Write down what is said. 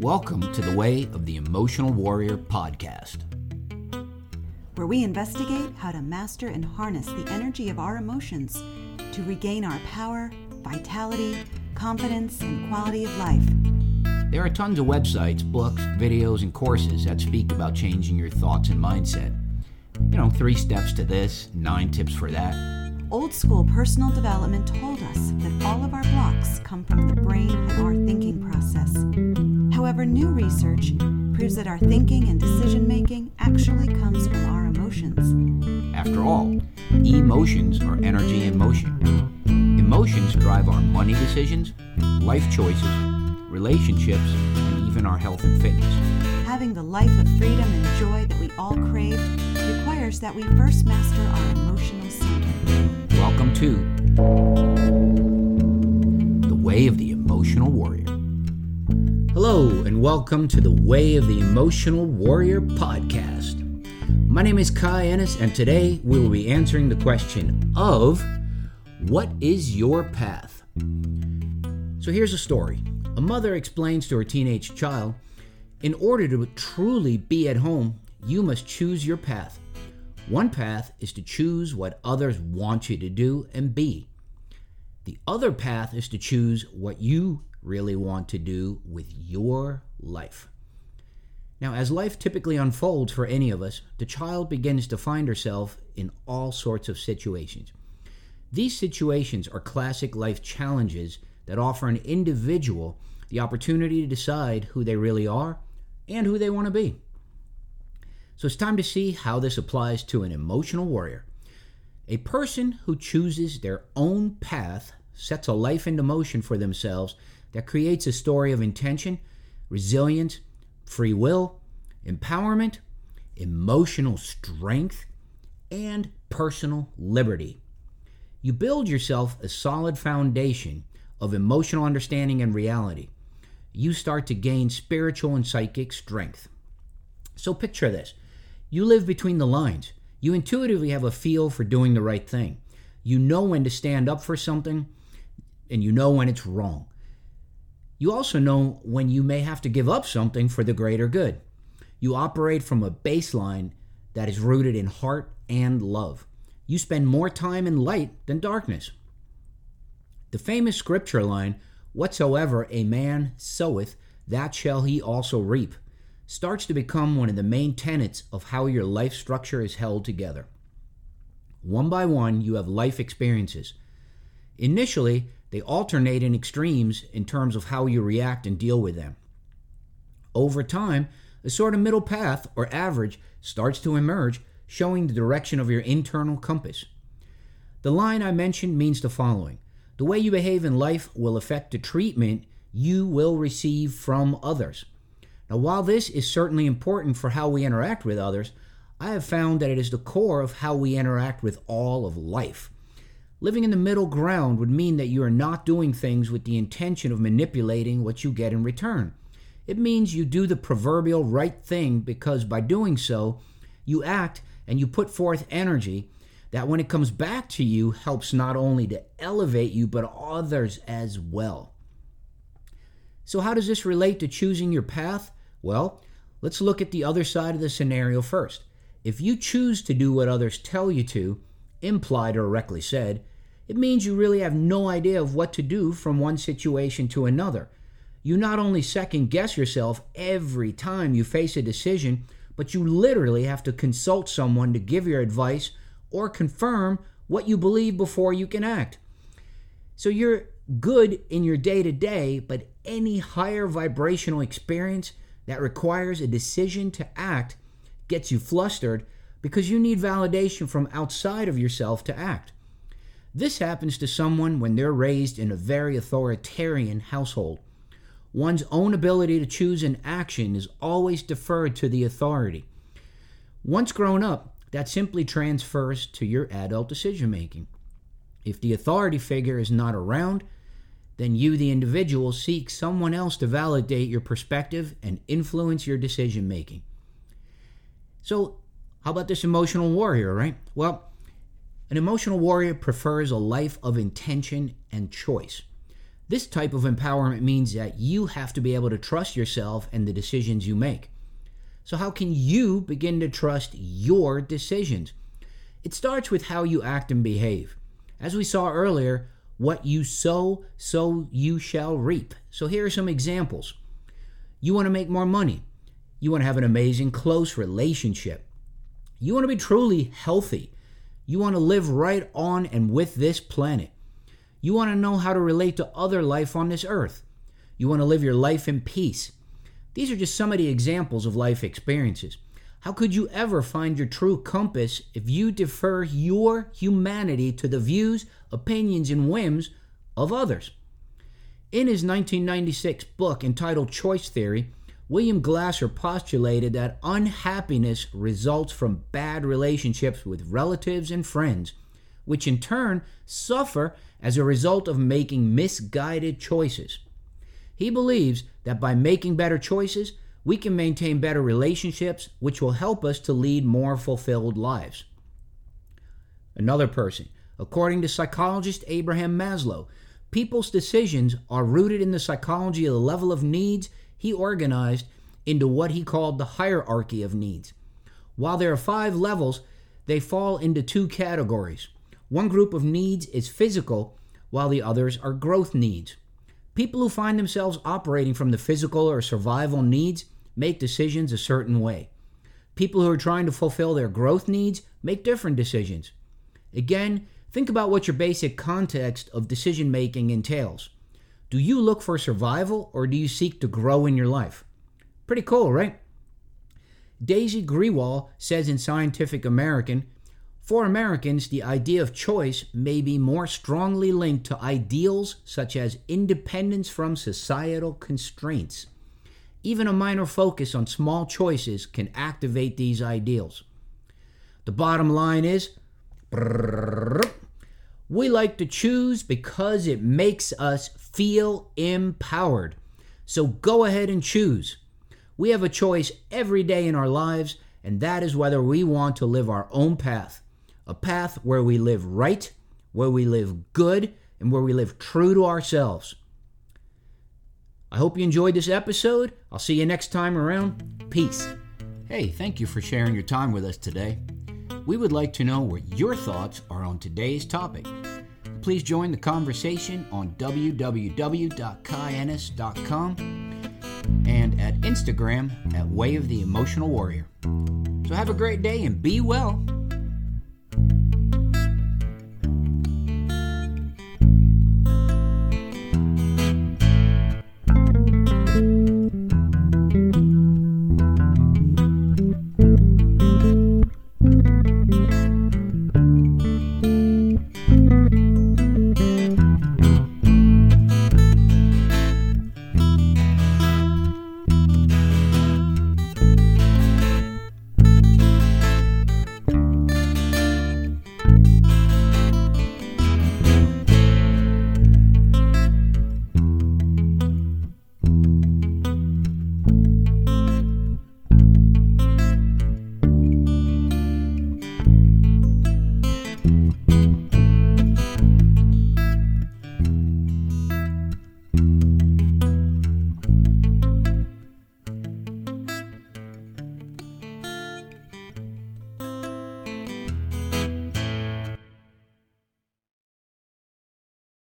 Welcome to the Way of the Emotional Warrior podcast, where we investigate how to master and harness the energy of our emotions to regain our power, vitality, confidence, and quality of life. There are tons of websites, books, videos, and courses that speak about changing your thoughts and mindset. You know, three steps to this, nine tips for that. Old school personal development told us that all of our blocks come from the brain and our thinking process. However, new research proves that our thinking and decision making actually comes from our emotions. After all, emotions are energy in motion. Emotions drive our money decisions, life choices, relationships, and even our health and fitness. Having the life of freedom and joy that we all crave requires that we first master our emotional center. Welcome to The Way of the Emotional Warrior. Hello, and welcome to the Way of the Emotional Warrior podcast. My name is Kai Ehnes, and today we will be answering the question of What is your path? So here's a story. A mother explains to her teenage child In order to truly be at home, you must choose your path. One path is to choose what others want you to do and be. The other path is to choose what you really want to do with your life. Now, as life typically unfolds for any of us, the child begins to find herself in all sorts of situations. These situations are classic life challenges that offer an individual the opportunity to decide who they really are and who they want to be. So it's time to see how this applies to an emotional warrior. A person who chooses their own path sets a life into motion for themselves that creates a story of intention, resilience, free will, empowerment, emotional strength, and personal liberty. You build yourself a solid foundation of emotional understanding and reality. You start to gain spiritual and psychic strength. So picture this you live between the lines. You intuitively have a feel for doing the right thing. You know when to stand up for something, and you know when it's wrong. You also know when you may have to give up something for the greater good. You operate from a baseline that is rooted in heart and love. You spend more time in light than darkness. The famous scripture line, Whatsoever a man soweth, that shall he also reap, starts to become one of the main tenets of how your life structure is held together. One by one, you have life experiences. Initially, they alternate in extremes in terms of how you react and deal with them. Over time, a sort of middle path or average starts to emerge, showing the direction of your internal compass. The line I mentioned means the following The way you behave in life will affect the treatment you will receive from others. Now, while this is certainly important for how we interact with others, I have found that it is the core of how we interact with all of life. Living in the middle ground would mean that you are not doing things with the intention of manipulating what you get in return. It means you do the proverbial right thing because by doing so, you act and you put forth energy that when it comes back to you helps not only to elevate you but others as well. So, how does this relate to choosing your path? Well, let's look at the other side of the scenario first. If you choose to do what others tell you to, implied or directly said, it means you really have no idea of what to do from one situation to another. You not only second guess yourself every time you face a decision, but you literally have to consult someone to give your advice or confirm what you believe before you can act. So you're good in your day to day, but any higher vibrational experience that requires a decision to act gets you flustered because you need validation from outside of yourself to act. This happens to someone when they're raised in a very authoritarian household. One's own ability to choose an action is always deferred to the authority. Once grown up, that simply transfers to your adult decision making. If the authority figure is not around, then you, the individual, seek someone else to validate your perspective and influence your decision making. So, how about this emotional warrior, right? Well, an emotional warrior prefers a life of intention and choice. This type of empowerment means that you have to be able to trust yourself and the decisions you make. So, how can you begin to trust your decisions? It starts with how you act and behave. As we saw earlier, what you sow, so you shall reap. So, here are some examples. You want to make more money. You want to have an amazing, close relationship. You want to be truly healthy. You want to live right on and with this planet. You want to know how to relate to other life on this earth. You want to live your life in peace. These are just some of the examples of life experiences. How could you ever find your true compass if you defer your humanity to the views, opinions, and whims of others? In his 1996 book entitled Choice Theory, William Glasser postulated that unhappiness results from bad relationships with relatives and friends, which in turn suffer as a result of making misguided choices. He believes that by making better choices, we can maintain better relationships, which will help us to lead more fulfilled lives. Another person, according to psychologist Abraham Maslow, people's decisions are rooted in the psychology of the level of needs he organized into what he called the hierarchy of needs. While there are five levels, they fall into two categories one group of needs is physical, while the others are growth needs. People who find themselves operating from the physical or survival needs make decisions a certain way. People who are trying to fulfill their growth needs make different decisions. Again, think about what your basic context of decision making entails. Do you look for survival or do you seek to grow in your life? Pretty cool, right? Daisy Grewal says in Scientific American for Americans, the idea of choice may be more strongly linked to ideals such as independence from societal constraints. Even a minor focus on small choices can activate these ideals. The bottom line is we like to choose because it makes us feel empowered. So go ahead and choose. We have a choice every day in our lives, and that is whether we want to live our own path a path where we live right, where we live good, and where we live true to ourselves. I hope you enjoyed this episode. I'll see you next time around. Peace. Hey, thank you for sharing your time with us today. We would like to know what your thoughts are on today's topic. Please join the conversation on www.kaiehnes.com and at Instagram at Way of the Emotional Warrior. So have a great day and be well.